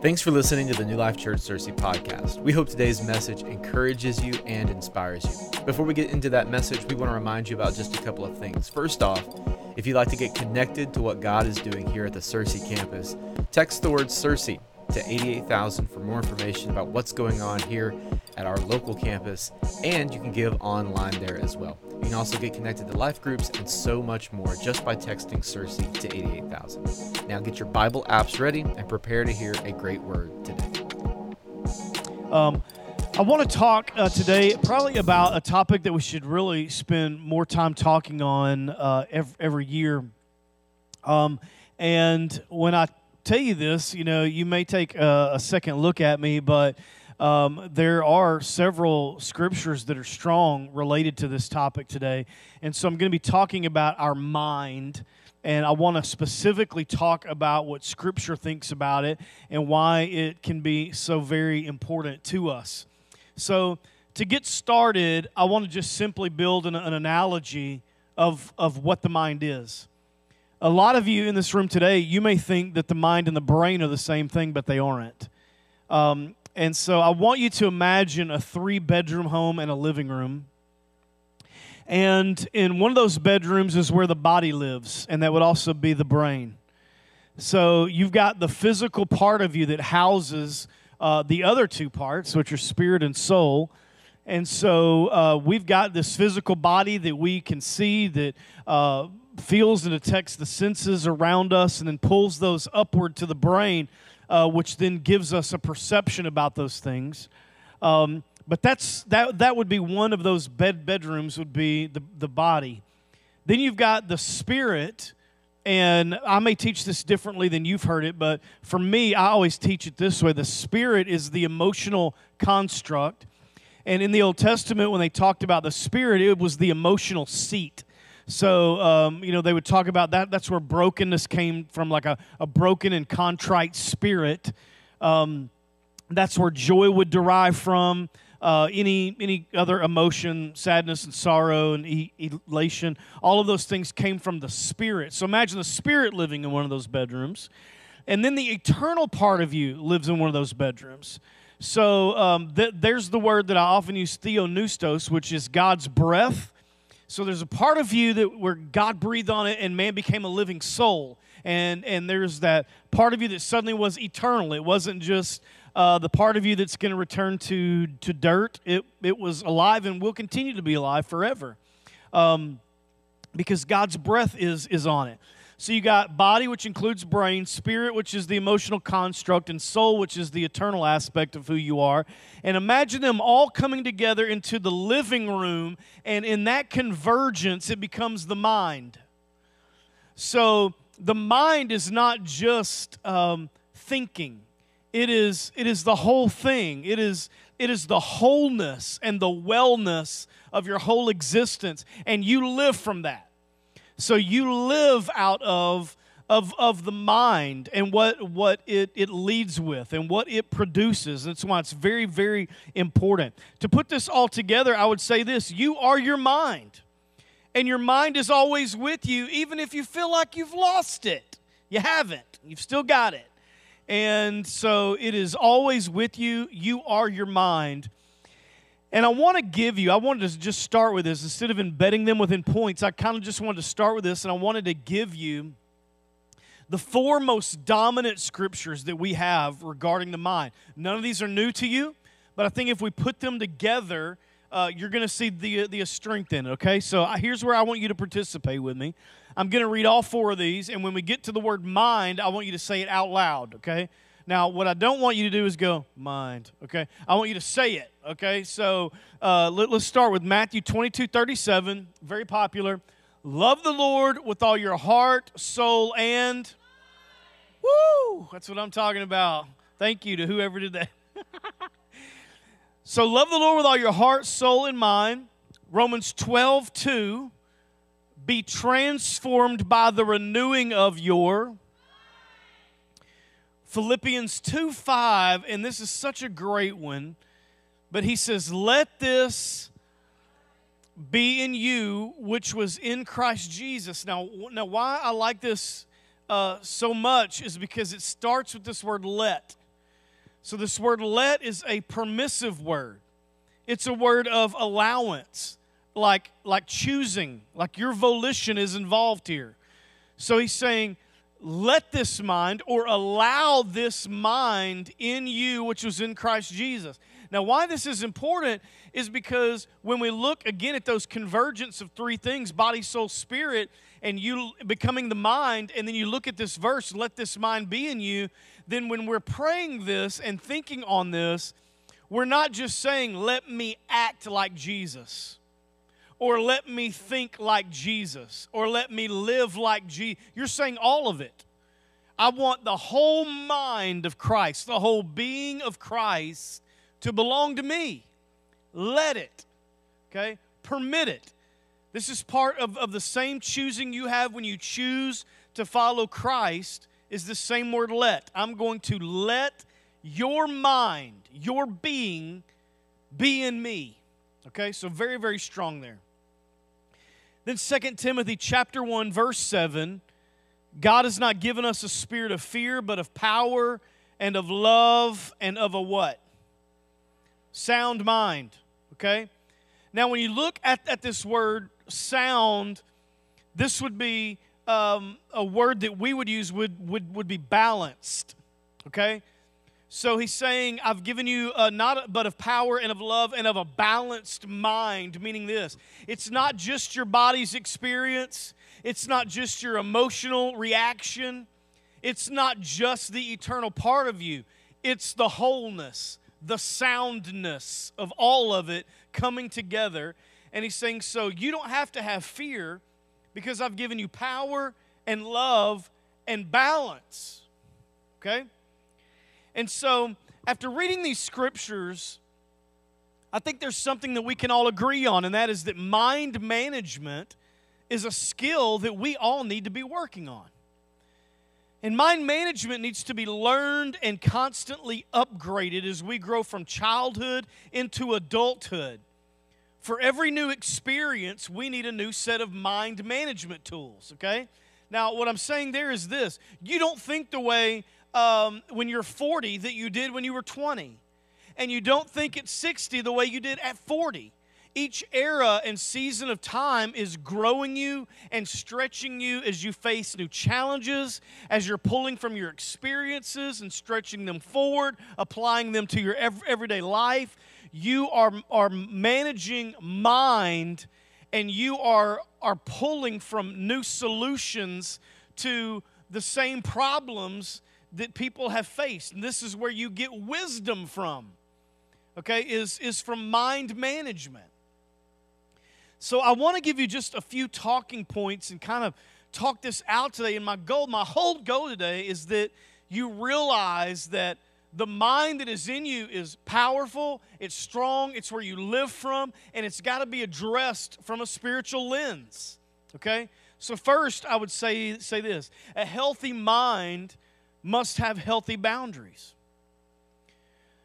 Thanks for listening to the New Life Church Searcy podcast. We hope today's message encourages you and inspires you. Before we get into that message, we want to remind you about just a couple of things. First off, if you'd like to get connected to what God is doing here at the Searcy campus, text the word Searcy to 88000 for more information about what's going on here at our local campus, and you can give online there as well. You can also get connected to life groups and so much more just by texting Searcy to 88000. Now get your Bible apps ready and prepare to hear a great word today. Um, I want to talk uh, today probably about a topic that we should really spend more time talking on uh, every, every, year. Um, and when I tell you this, you know, you may take a, a second look at me, but um, there are several scriptures that are strong related to this topic today. And so I'm going to be talking about our mind. And I want to specifically talk about what Scripture thinks about it and why it can be so very important to us. So, to get started, I want to just simply build an, an analogy of, of what the mind is. A lot of you in this room today, you may think that the mind and the brain are the same thing, but they aren't. Um, and so I want you to imagine a three bedroom home and a living room. And in one of those bedrooms is where the body lives, and that would also be the brain. So you've got the physical part of you that houses uh, the other two parts, which are spirit and soul. And so uh, we've got this physical body that we can see that uh, feels and detects the senses around us and then pulls those upward to the brain uh, which then gives us a perception about those things. Um, but that's that that would be one of those bed bedrooms would be the, the body. Then you've got the spirit, and I may teach this differently than you've heard it, but for me, I always teach it this way: the spirit is the emotional construct. And in the Old Testament, when they talked about the spirit, it was the emotional seat. So, um, you know, they would talk about that. That's where brokenness came from, like a, a broken and contrite spirit. Um, that's where joy would derive from. Uh, any any other emotion, sadness and sorrow and e- elation, all of those things came from the spirit. So imagine the spirit living in one of those bedrooms, and then the eternal part of you lives in one of those bedrooms. So um, th- there's the word that I often use, theopneustos, which is God's breath so there's a part of you that where God breathed on it and man became a living soul. And and there's that part of you that suddenly was eternal. It wasn't just uh, the part of you that's going to return to to dirt. It it was alive and will continue to be alive forever, um, because God's breath is is on it. So you got body, which includes brain, spirit, which is the emotional construct, and soul, which is the eternal aspect of who you are. And imagine them all coming together into the living room, and in that convergence, it becomes the mind. So the mind is not just um, thinking. It is, it is the whole thing. It is, it is the wholeness and the wellness of your whole existence. And you live from that. So you live out of of, of the mind and what, what it, it leads with and what it produces. That's why it's very, very important. To put this all together, I would say this you are your mind. And your mind is always with you, even if you feel like you've lost it. You haven't, you've still got it. And so it is always with you. You are your mind. And I want to give you, I wanted to just start with this. Instead of embedding them within points, I kind of just wanted to start with this and I wanted to give you the four most dominant scriptures that we have regarding the mind. None of these are new to you, but I think if we put them together, uh, you're going to see the, the strength in it, okay? So here's where I want you to participate with me. I'm going to read all four of these, and when we get to the word mind, I want you to say it out loud, okay? Now, what I don't want you to do is go, mind, okay? I want you to say it, okay? So uh, let, us start with Matthew 22 37, very popular. Love the Lord with all your heart, soul, and. Woo! That's what I'm talking about. Thank you to whoever did that. so love the Lord with all your heart, soul, and mind. Romans 12 2. Be transformed by the renewing of your Philippians 2 5, and this is such a great one, but he says, Let this be in you, which was in Christ Jesus. Now, now why I like this uh, so much is because it starts with this word let. So, this word let is a permissive word, it's a word of allowance, like, like choosing, like your volition is involved here. So, he's saying, let this mind or allow this mind in you, which was in Christ Jesus. Now, why this is important is because when we look again at those convergence of three things body, soul, spirit and you becoming the mind, and then you look at this verse, let this mind be in you, then when we're praying this and thinking on this, we're not just saying, let me act like Jesus, or let me think like Jesus, or let me live like Jesus. You're saying all of it. I want the whole mind of Christ, the whole being of Christ to belong to me. Let it, okay? Permit it. This is part of, of the same choosing you have when you choose to follow Christ, is the same word let. I'm going to let your mind, your being, be in me. Okay, so very, very strong there. Then 2 Timothy chapter 1, verse 7. God has not given us a spirit of fear, but of power and of love and of a what? Sound mind. Okay? Now, when you look at, at this word sound, this would be um, a word that we would use would, would, would be balanced. Okay? So he's saying, I've given you uh, not but of power and of love and of a balanced mind, meaning this it's not just your body's experience, it's not just your emotional reaction, it's not just the eternal part of you, it's the wholeness, the soundness of all of it coming together. And he's saying, So you don't have to have fear because I've given you power and love and balance. Okay? And so, after reading these scriptures, I think there's something that we can all agree on, and that is that mind management is a skill that we all need to be working on. And mind management needs to be learned and constantly upgraded as we grow from childhood into adulthood. For every new experience, we need a new set of mind management tools, okay? Now, what I'm saying there is this you don't think the way um, when you're 40 that you did when you were 20, and you don't think at 60 the way you did at 40. Each era and season of time is growing you and stretching you as you face new challenges, as you're pulling from your experiences and stretching them forward, applying them to your everyday life. You are, are managing mind and you are, are pulling from new solutions to the same problems that people have faced. And this is where you get wisdom from, okay, is, is from mind management. So I want to give you just a few talking points and kind of talk this out today. And my goal, my whole goal today is that you realize that the mind that is in you is powerful, it's strong, it's where you live from, and it's got to be addressed from a spiritual lens. Okay? So first, I would say say this. A healthy mind must have healthy boundaries.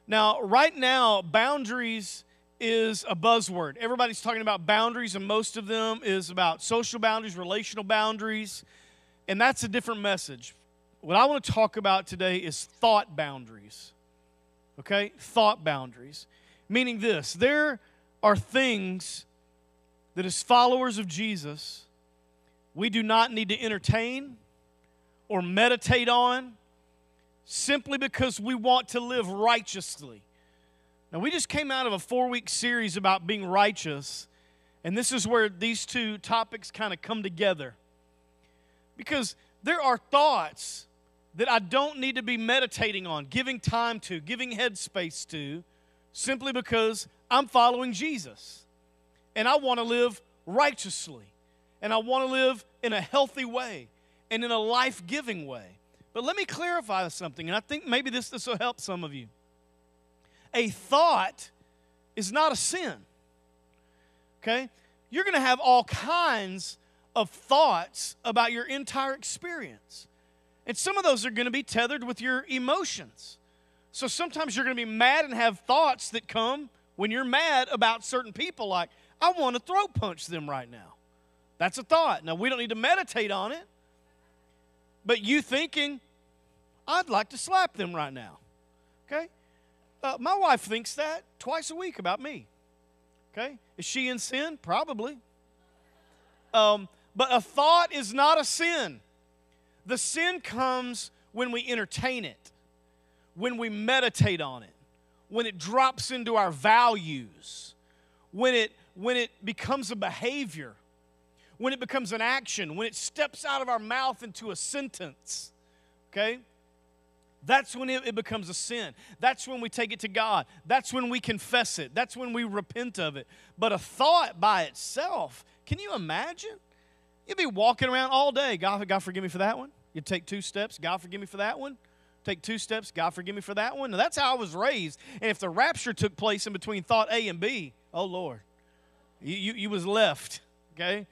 Now, right now, boundaries is a buzzword. Everybody's talking about boundaries, and most of them is about social boundaries, relational boundaries, and that's a different message. What I want to talk about today is thought boundaries. Okay? Thought boundaries. Meaning this there are things that, as followers of Jesus, we do not need to entertain or meditate on simply because we want to live righteously. Now, we just came out of a four week series about being righteous, and this is where these two topics kind of come together. Because there are thoughts that I don't need to be meditating on, giving time to, giving headspace to, simply because I'm following Jesus. And I want to live righteously. And I want to live in a healthy way and in a life giving way. But let me clarify something, and I think maybe this, this will help some of you. A thought is not a sin. Okay? You're going to have all kinds of thoughts about your entire experience. And some of those are going to be tethered with your emotions. So sometimes you're going to be mad and have thoughts that come when you're mad about certain people, like, I want to throat punch them right now. That's a thought. Now, we don't need to meditate on it. But you thinking, I'd like to slap them right now. Okay? Uh, my wife thinks that twice a week about me. Okay? Is she in sin? Probably. Um, but a thought is not a sin. The sin comes when we entertain it, when we meditate on it, when it drops into our values, when it when it becomes a behavior, when it becomes an action, when it steps out of our mouth into a sentence. Okay? That's when it, becomes a sin. That's when we take it to God. That's when we confess it. That's when we repent of it. But a thought by itself, can you imagine? You'd be walking around all day. God, God forgive me for that one. You'd take two steps. God forgive me for that one. Take two steps. God forgive me for that one. Now, that's how I was raised. And if the rapture took place in between thought A and B, oh Lord, you, you, you was left. Okay?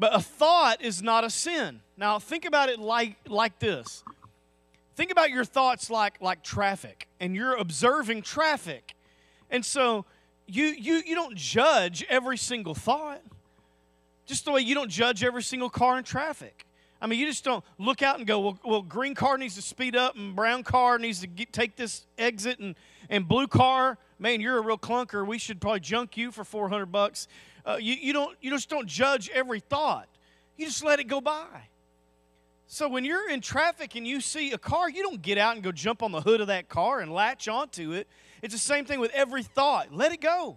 But a thought is not a sin. Now think about it like, like this. Think about your thoughts like, like traffic, and you're observing traffic. And so you, you, you don't judge every single thought, just the way you don't judge every single car in traffic. I mean, you just don't look out and go, well, well green car needs to speed up, and brown car needs to get, take this exit, and, and blue car, man, you're a real clunker. We should probably junk you for 400 bucks. Uh, you, you, don't, you just don't judge every thought, you just let it go by. So when you're in traffic and you see a car, you don't get out and go jump on the hood of that car and latch onto it. It's the same thing with every thought. Let it go.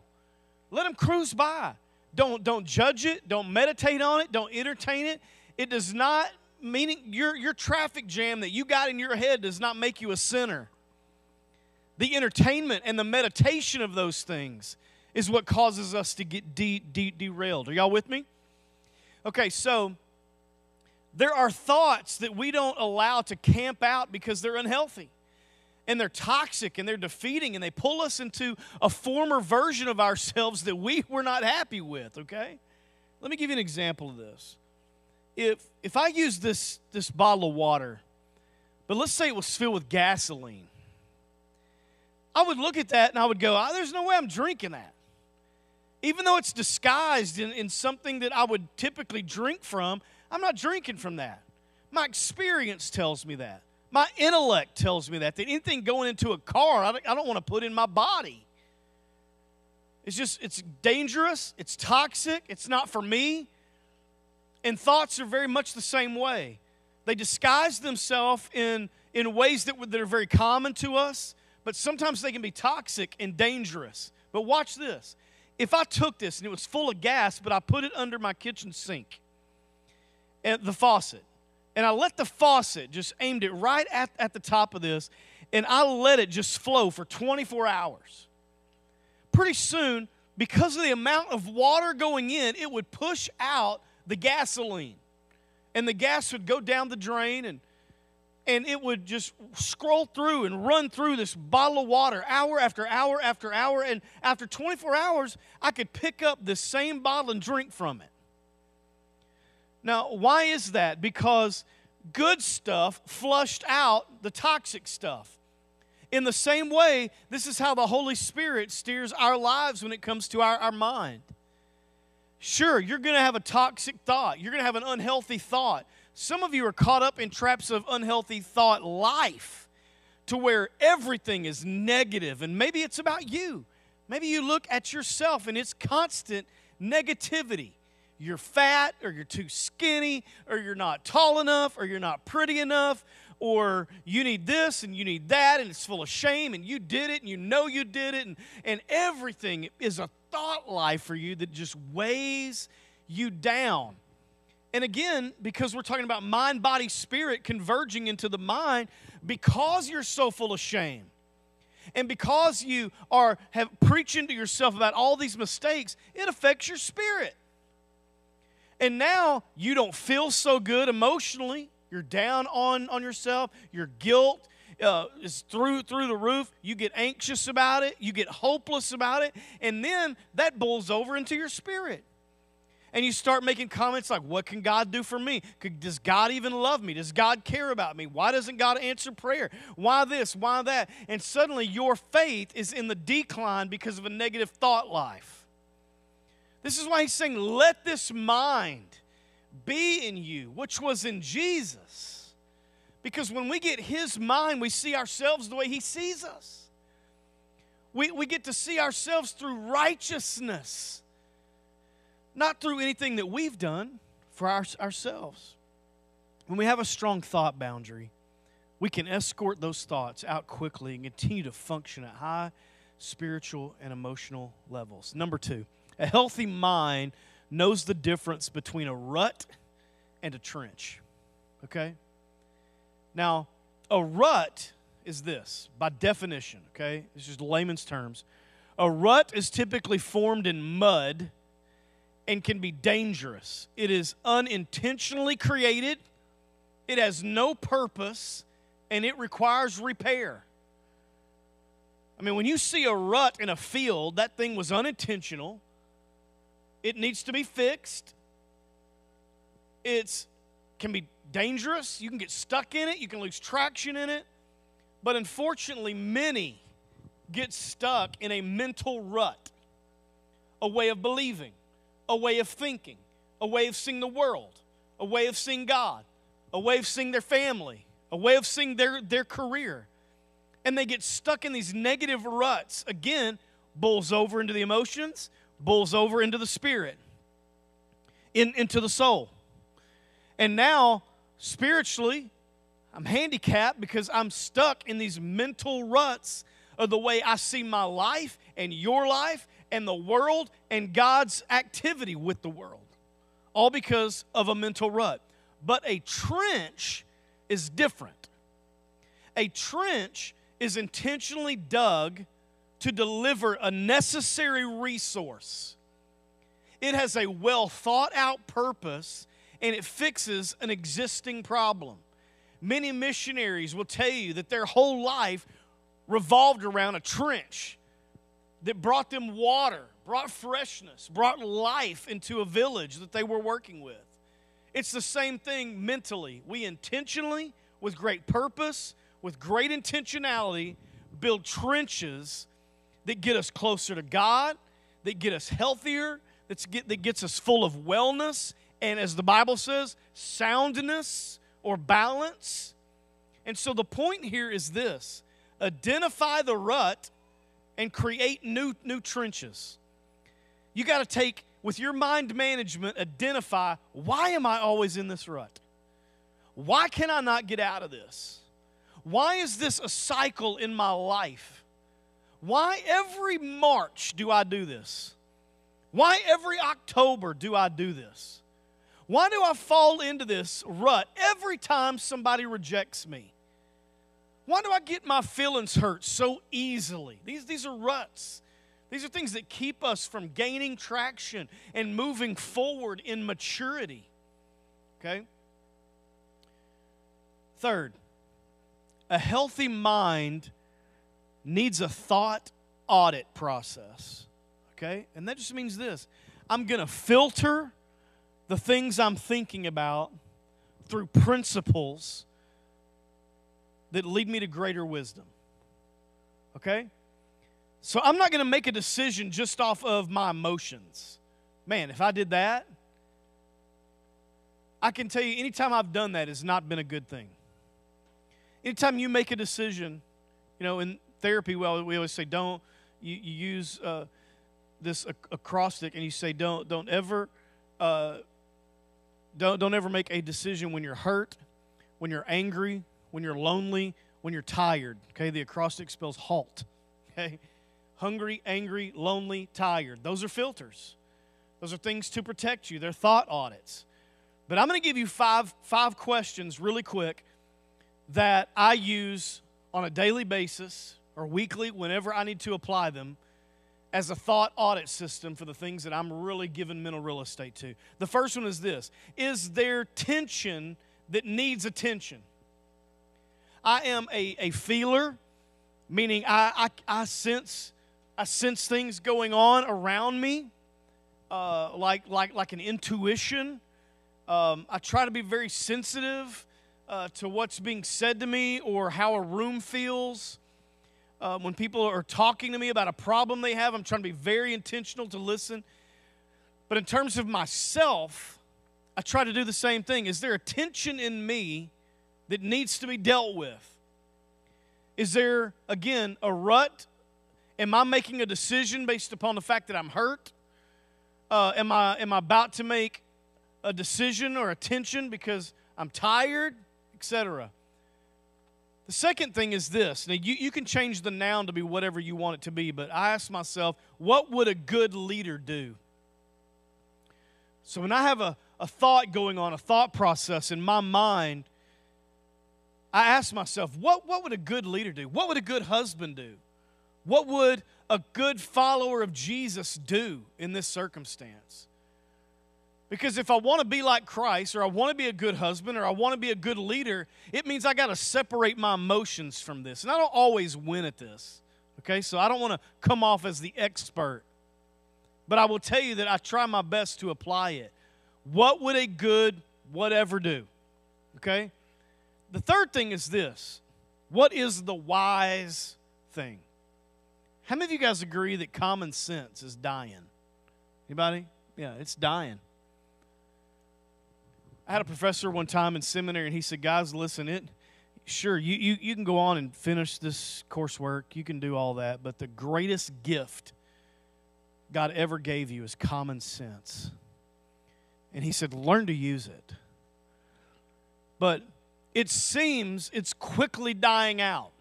Let them cruise by. Don't don't judge it. Don't meditate on it. Don't entertain it. It does not meaning your your traffic jam that you got in your head does not make you a sinner. The entertainment and the meditation of those things is what causes us to get de- de- derailed. Are y'all with me? Okay, so there are thoughts that we don't allow to camp out because they're unhealthy and they're toxic and they're defeating and they pull us into a former version of ourselves that we were not happy with, okay? Let me give you an example of this. If if I use this this bottle of water, but let's say it was filled with gasoline, I would look at that and I would go, oh, there's no way I'm drinking that. Even though it's disguised in, in something that I would typically drink from, I'm not drinking from that. My experience tells me that. My intellect tells me that. That anything going into a car, I don't, I don't want to put in my body. It's just, it's dangerous, it's toxic, it's not for me. And thoughts are very much the same way. They disguise themselves in, in ways that, that are very common to us, but sometimes they can be toxic and dangerous. But watch this. If I took this and it was full of gas, but I put it under my kitchen sink, and the faucet. And I let the faucet just aimed it right at, at the top of this, and I let it just flow for 24 hours. Pretty soon, because of the amount of water going in, it would push out the gasoline. And the gas would go down the drain and and it would just scroll through and run through this bottle of water hour after hour after hour and after 24 hours I could pick up the same bottle and drink from it. Now, why is that? Because good stuff flushed out the toxic stuff. In the same way, this is how the Holy Spirit steers our lives when it comes to our, our mind. Sure, you're going to have a toxic thought, you're going to have an unhealthy thought. Some of you are caught up in traps of unhealthy thought life to where everything is negative, and maybe it's about you. Maybe you look at yourself and it's constant negativity you're fat or you're too skinny or you're not tall enough or you're not pretty enough or you need this and you need that and it's full of shame and you did it and you know you did it and, and everything is a thought life for you that just weighs you down. And again, because we're talking about mind, body, spirit converging into the mind, because you're so full of shame, and because you are have preaching to yourself about all these mistakes, it affects your spirit. And now you don't feel so good emotionally. You're down on, on yourself. Your guilt uh, is through through the roof. You get anxious about it. You get hopeless about it, and then that boils over into your spirit. And you start making comments like, "What can God do for me? Does God even love me? Does God care about me? Why doesn't God answer prayer? Why this? Why that?" And suddenly your faith is in the decline because of a negative thought life. This is why he's saying, Let this mind be in you, which was in Jesus. Because when we get His mind, we see ourselves the way He sees us. We, we get to see ourselves through righteousness, not through anything that we've done for our, ourselves. When we have a strong thought boundary, we can escort those thoughts out quickly and continue to function at high spiritual and emotional levels. Number two, a healthy mind knows the difference between a rut and a trench. Okay? Now, a rut is this, by definition, okay? It's just layman's terms. A rut is typically formed in mud and can be dangerous. It is unintentionally created, it has no purpose, and it requires repair. I mean, when you see a rut in a field, that thing was unintentional. It needs to be fixed. It's can be dangerous. You can get stuck in it, you can lose traction in it. But unfortunately, many get stuck in a mental rut, a way of believing, a way of thinking, a way of seeing the world, a way of seeing God, a way of seeing their family, a way of seeing their, their career. And they get stuck in these negative ruts. Again, bulls over into the emotions, bulls over into the spirit, in, into the soul. And now, spiritually, I'm handicapped because I'm stuck in these mental ruts of the way I see my life and your life and the world and God's activity with the world. All because of a mental rut. But a trench is different. A trench is intentionally dug to deliver a necessary resource. It has a well thought out purpose and it fixes an existing problem. Many missionaries will tell you that their whole life revolved around a trench that brought them water, brought freshness, brought life into a village that they were working with. It's the same thing mentally. We intentionally, with great purpose, with great intentionality, build trenches that get us closer to God, that get us healthier, that's get, that gets us full of wellness, and as the Bible says, soundness or balance. And so the point here is this identify the rut and create new, new trenches. You got to take, with your mind management, identify why am I always in this rut? Why can I not get out of this? Why is this a cycle in my life? Why every March do I do this? Why every October do I do this? Why do I fall into this rut every time somebody rejects me? Why do I get my feelings hurt so easily? These, these are ruts. These are things that keep us from gaining traction and moving forward in maturity. Okay? Third, a healthy mind needs a thought audit process. Okay? And that just means this I'm going to filter the things I'm thinking about through principles that lead me to greater wisdom. Okay? So I'm not going to make a decision just off of my emotions. Man, if I did that, I can tell you anytime I've done that has not been a good thing. Anytime you make a decision, you know, in therapy, well, we always say don't, you, you use uh, this acrostic and you say don't, don't ever uh, don't, don't ever make a decision when you're hurt, when you're angry, when you're lonely, when you're tired. Okay, the acrostic spells halt. Okay, hungry, angry, lonely, tired. Those are filters. Those are things to protect you. They're thought audits. But I'm going to give you five, five questions really quick that I use on a daily basis or weekly whenever I need to apply them as a thought audit system for the things that I'm really giving mental real estate to. The first one is this Is there tension that needs attention? I am a, a feeler, meaning I, I, I sense I sense things going on around me, uh, like, like, like an intuition. Um, I try to be very sensitive uh, to what's being said to me or how a room feels uh, when people are talking to me about a problem they have, I'm trying to be very intentional to listen. But in terms of myself, I try to do the same thing. Is there a tension in me that needs to be dealt with? Is there, again, a rut? Am I making a decision based upon the fact that I'm hurt? Uh, am, I, am I about to make a decision or a tension because I'm tired, etc.? The second thing is this. Now, you, you can change the noun to be whatever you want it to be, but I ask myself, what would a good leader do? So when I have a, a thought going on, a thought process in my mind, I ask myself, what, what would a good leader do? What would a good husband do? What would a good follower of Jesus do in this circumstance? Because if I want to be like Christ, or I want to be a good husband, or I want to be a good leader, it means I got to separate my emotions from this. And I don't always win at this. Okay, so I don't want to come off as the expert. But I will tell you that I try my best to apply it. What would a good whatever do? Okay? The third thing is this what is the wise thing? How many of you guys agree that common sense is dying? Anybody? Yeah, it's dying. I had a professor one time in seminary, and he said, "Guys, listen, it sure you, you you can go on and finish this coursework, you can do all that, but the greatest gift God ever gave you is common sense." And he said, "Learn to use it." But it seems it's quickly dying out.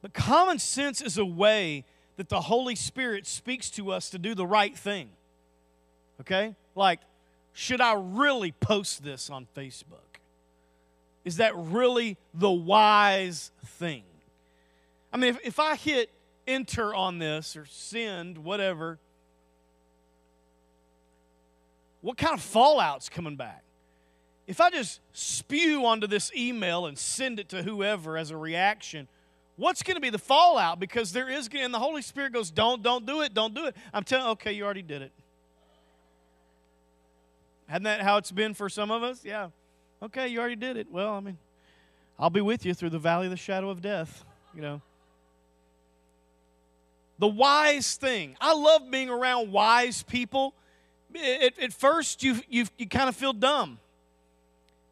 But common sense is a way that the Holy Spirit speaks to us to do the right thing. Okay? Like, should I really post this on Facebook? Is that really the wise thing? I mean, if, if I hit enter on this or send, whatever, what kind of fallout's coming back? If I just spew onto this email and send it to whoever as a reaction, what's going to be the fallout? Because there is, and the Holy Spirit goes, don't, don't do it, don't do it. I'm telling, okay, you already did it. Hadn't that how it's been for some of us? Yeah. Okay, you already did it. Well, I mean, I'll be with you through the valley of the shadow of death, you know. The wise thing. I love being around wise people. At, at first, you, you, you kind of feel dumb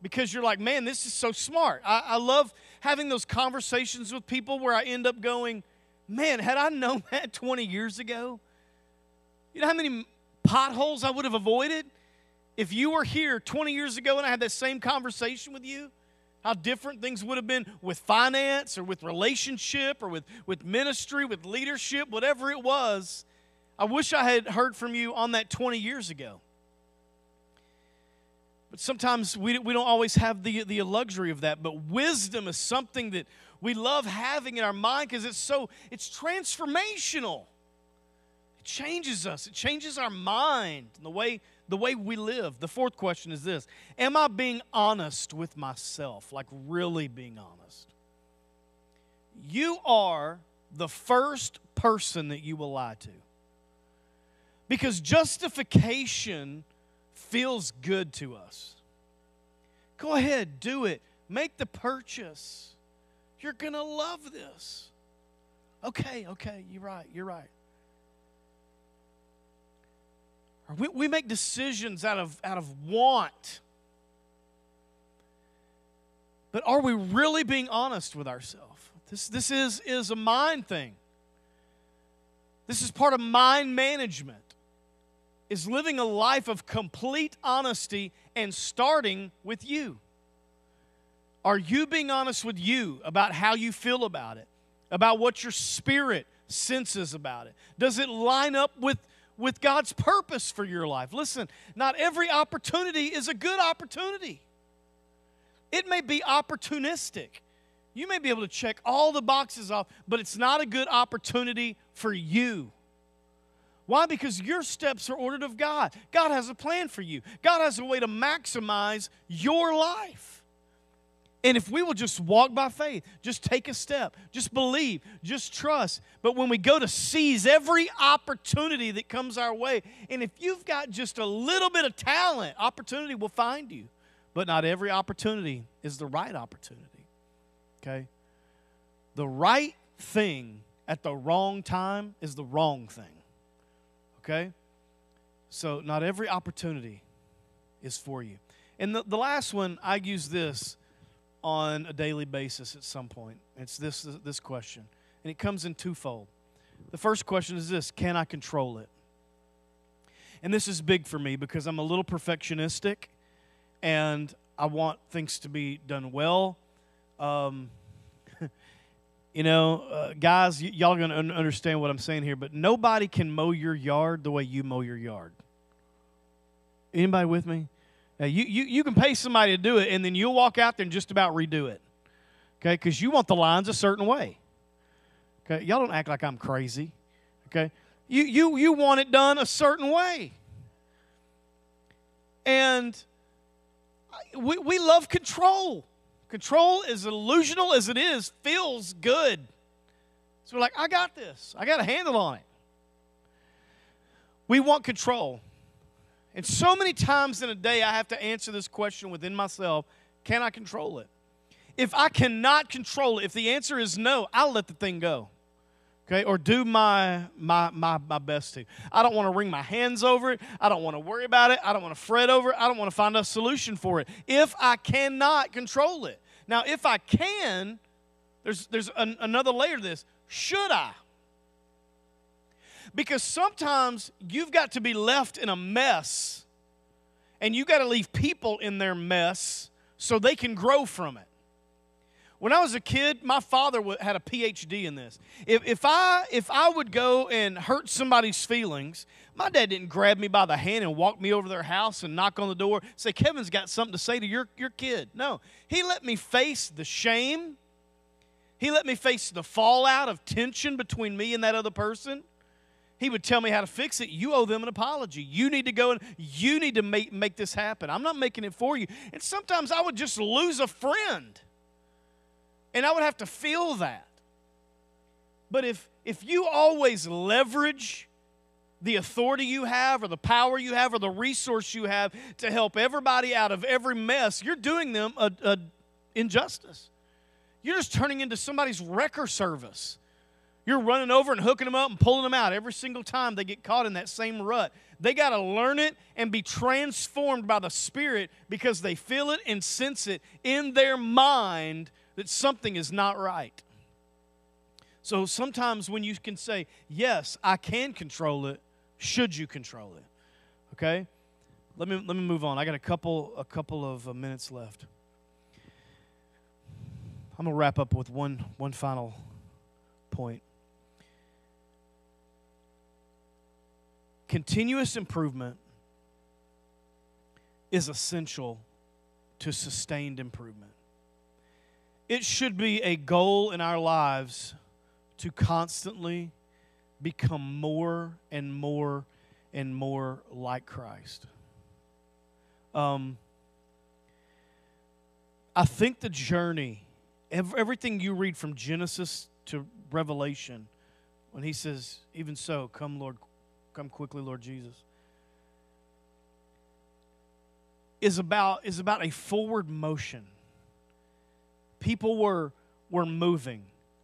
because you're like, man, this is so smart. I, I love having those conversations with people where I end up going, man, had I known that 20 years ago, you know how many potholes I would have avoided if you were here 20 years ago and I had that same conversation with you? How different things would have been with finance or with relationship or with, with ministry, with leadership, whatever it was. I wish I had heard from you on that 20 years ago. But sometimes we, we don't always have the, the luxury of that. But wisdom is something that we love having in our mind because it's so, it's transformational. It changes us. It changes our mind and the way, the way we live. The fourth question is this Am I being honest with myself? Like really being honest? You are the first person that you will lie to. Because justification feels good to us. Go ahead, do it. Make the purchase. You're going to love this. Okay, okay, you're right, you're right. We, we make decisions out of, out of want. But are we really being honest with ourselves? This, this is, is a mind thing. This is part of mind management is living a life of complete honesty and starting with you. Are you being honest with you about how you feel about it? About what your spirit senses about it? Does it line up with, with God's purpose for your life? Listen, not every opportunity is a good opportunity. It may be opportunistic. You may be able to check all the boxes off, but it's not a good opportunity for you. Why? Because your steps are ordered of God. God has a plan for you, God has a way to maximize your life. And if we will just walk by faith, just take a step, just believe, just trust. But when we go to seize every opportunity that comes our way, and if you've got just a little bit of talent, opportunity will find you. But not every opportunity is the right opportunity. Okay? The right thing at the wrong time is the wrong thing. Okay? So, not every opportunity is for you. And the, the last one, I use this on a daily basis at some point. It's this this question, and it comes in twofold. The first question is this: Can I control it? And this is big for me because I'm a little perfectionistic, and I want things to be done well. Um, you know, uh, guys, y- y'all going to un- understand what I'm saying here, but nobody can mow your yard the way you mow your yard. Anybody with me? Now, you, you, you can pay somebody to do it, and then you'll walk out there and just about redo it. Okay? Because you want the lines a certain way. Okay? Y'all don't act like I'm crazy. Okay? You, you, you want it done a certain way. And we, we love control. Control, as illusional as it is, feels good. So we're like, I got this. I got a handle on it. We want control. And so many times in a day, I have to answer this question within myself can I control it? If I cannot control it, if the answer is no, I'll let the thing go. Okay, or do my my my my best to. I don't want to wring my hands over it. I don't want to worry about it. I don't want to fret over it. I don't want to find a solution for it. If I cannot control it. Now, if I can, there's there's an, another layer to this. Should I? Because sometimes you've got to be left in a mess and you got to leave people in their mess so they can grow from it. When I was a kid, my father had a PhD in this. If, if, I, if I would go and hurt somebody's feelings, my dad didn't grab me by the hand and walk me over their house and knock on the door, say, Kevin's got something to say to your, your kid. No, he let me face the shame. He let me face the fallout of tension between me and that other person. He would tell me how to fix it. You owe them an apology. You need to go and you need to make, make this happen. I'm not making it for you. And sometimes I would just lose a friend. And I would have to feel that. But if if you always leverage the authority you have or the power you have or the resource you have to help everybody out of every mess, you're doing them a, a injustice. You're just turning into somebody's wrecker service. You're running over and hooking them up and pulling them out every single time they get caught in that same rut. They got to learn it and be transformed by the Spirit because they feel it and sense it in their mind that something is not right. So sometimes when you can say, Yes, I can control it, should you control it? Okay? Let me, let me move on. I got a couple, a couple of uh, minutes left. I'm going to wrap up with one, one final point. Continuous improvement is essential to sustained improvement. It should be a goal in our lives to constantly become more and more and more like Christ. Um, I think the journey, everything you read from Genesis to Revelation, when he says, Even so, come, Lord, Come quickly, Lord Jesus. Is about, is about a forward motion. People were, were moving,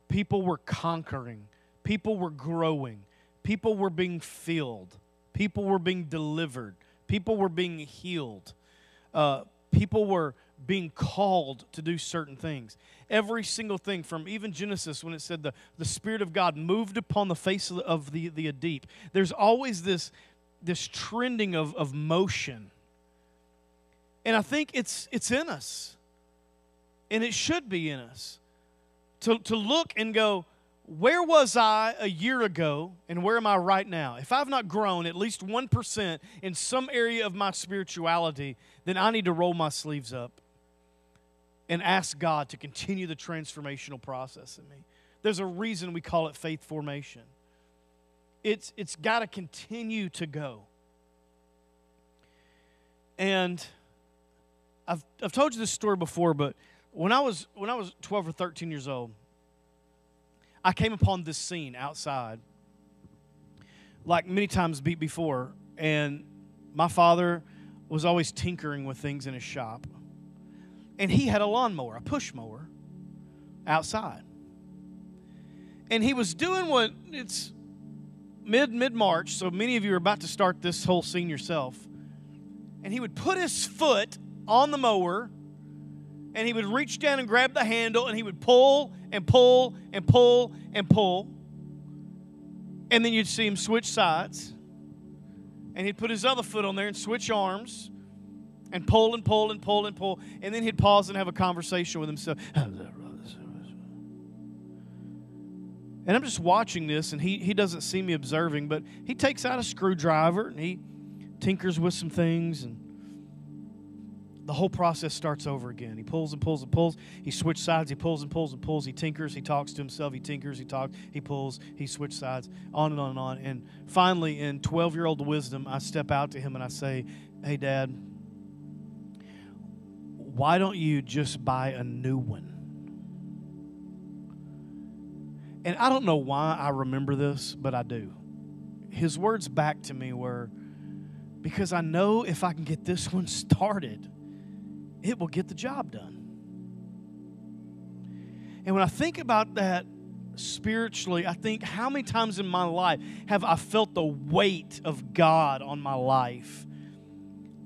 people were conquering, people were growing, people were being filled, people were being delivered, people were being healed, uh, people were being called to do certain things. Every single thing from even Genesis when it said the, the Spirit of God moved upon the face of the, of the, the there's always this, this trending of, of motion. And I think it's, it's in us. And it should be in us to, to look and go, where was I a year ago and where am I right now? If I've not grown at least 1% in some area of my spirituality, then I need to roll my sleeves up and ask God to continue the transformational process in me. There's a reason we call it faith formation. It's, it's got to continue to go. And I've, I've told you this story before, but when I was when I was 12 or 13 years old, I came upon this scene outside, like many times before, and my father was always tinkering with things in his shop and he had a lawnmower, a push mower, outside. And he was doing what it's mid mid March, so many of you are about to start this whole scene yourself. And he would put his foot on the mower and he would reach down and grab the handle and he would pull and pull and pull and pull. And then you'd see him switch sides. And he'd put his other foot on there and switch arms and pull and pull and pull and pull. And then he'd pause and have a conversation with himself. And I'm just watching this, and he, he doesn't see me observing, but he takes out a screwdriver and he tinkers with some things and the whole process starts over again. He pulls and pulls and pulls. He switches sides. He pulls and pulls and pulls. He tinkers. He talks to himself. He tinkers. He talks. He pulls. He switches sides. On and on and on. And finally, in 12 year old wisdom, I step out to him and I say, Hey, Dad, why don't you just buy a new one? And I don't know why I remember this, but I do. His words back to me were, because I know if I can get this one started, it will get the job done. And when I think about that spiritually, I think how many times in my life have I felt the weight of God on my life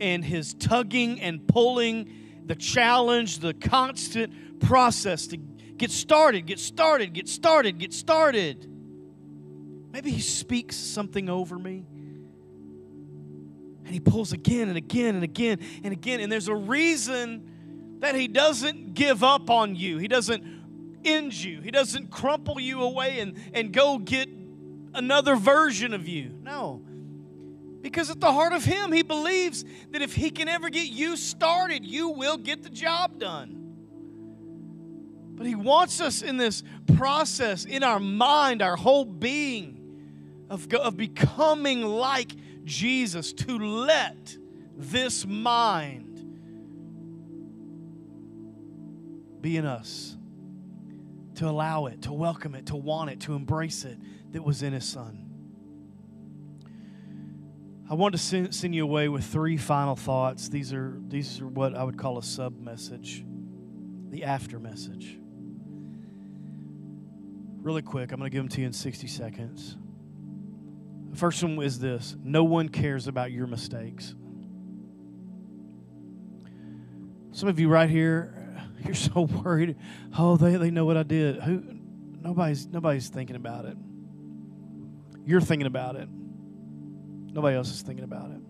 and His tugging and pulling, the challenge, the constant process to get started, get started, get started, get started. Maybe He speaks something over me and he pulls again and again and again and again. And there's a reason that he doesn't give up on you. He doesn't end you. He doesn't crumple you away and, and go get another version of you. No. Because at the heart of him, he believes that if he can ever get you started, you will get the job done. But he wants us in this process, in our mind, our whole being, of, of becoming like Jesus to let this mind be in us, to allow it, to welcome it, to want it, to embrace it that was in His Son. I want to send, send you away with three final thoughts. These are, these are what I would call a sub message, the after message. Really quick, I'm going to give them to you in 60 seconds. The first one is this no one cares about your mistakes. Some of you right here, you're so worried. Oh, they, they know what I did. Who nobody's nobody's thinking about it. You're thinking about it. Nobody else is thinking about it.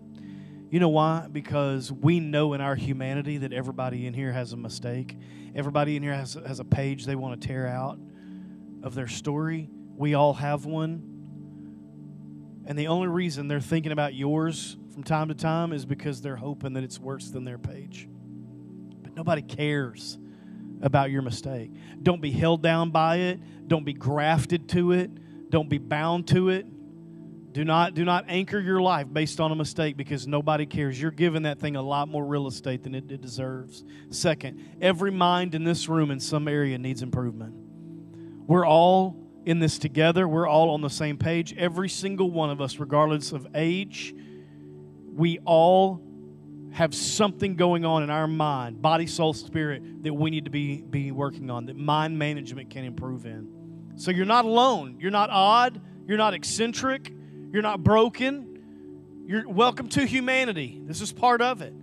You know why? Because we know in our humanity that everybody in here has a mistake. Everybody in here has, has a page they want to tear out of their story. We all have one. And the only reason they're thinking about yours from time to time is because they're hoping that it's worse than their page. But nobody cares about your mistake. Don't be held down by it. Don't be grafted to it. Don't be bound to it. Do not do not anchor your life based on a mistake because nobody cares. You're giving that thing a lot more real estate than it, deserves. Second, every mind in this room in some area needs improvement. We're all in this together. We're all on the same page. Every single one of us, regardless of age, we all have something going on in our mind, body, soul, spirit, that we need to be, be working on, that mind management can improve in. So you're not alone. You're not odd. You're not eccentric. You're not broken. You're welcome to humanity. This is part of it.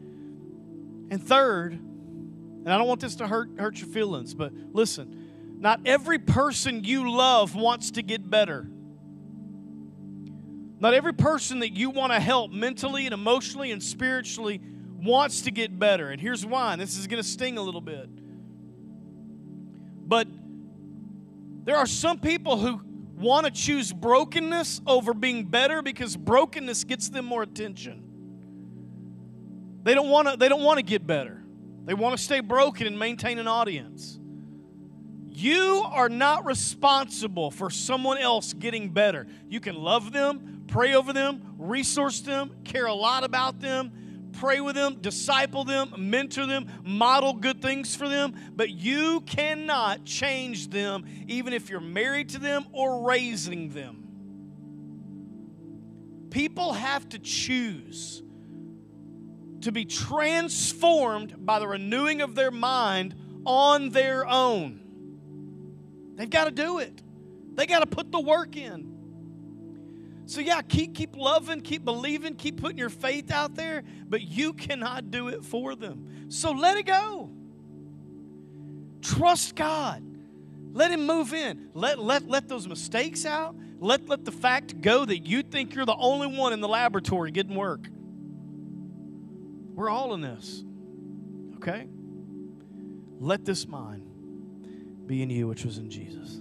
And third, and I don't want this to hurt, hurt your feelings, but listen, not every person you love wants to get better. Not every person that you want to help mentally and emotionally and spiritually wants to get better. And here's why. This is going to sting a little bit. But there are some people who want to choose brokenness over being better because brokenness gets them more attention. They don't want to they don't want to get better. They want to stay broken and maintain an audience. You are not responsible for someone else getting better. You can love them, pray over them, resource them, care a lot about them, pray with them, disciple them, mentor them, model good things for them, but you cannot change them even if you're married to them or raising them. People have to choose to be transformed by the renewing of their mind on their own. They've got to do it. They got to put the work in. So yeah, keep keep loving, keep believing, keep putting your faith out there, but you cannot do it for them. So let it go. Trust God. Let Him move in. Let, let, let those mistakes out. Let, let the fact go that you think you're the only one in the laboratory getting work. We're all in this. Okay? Let this mind be in you, which was in Jesus.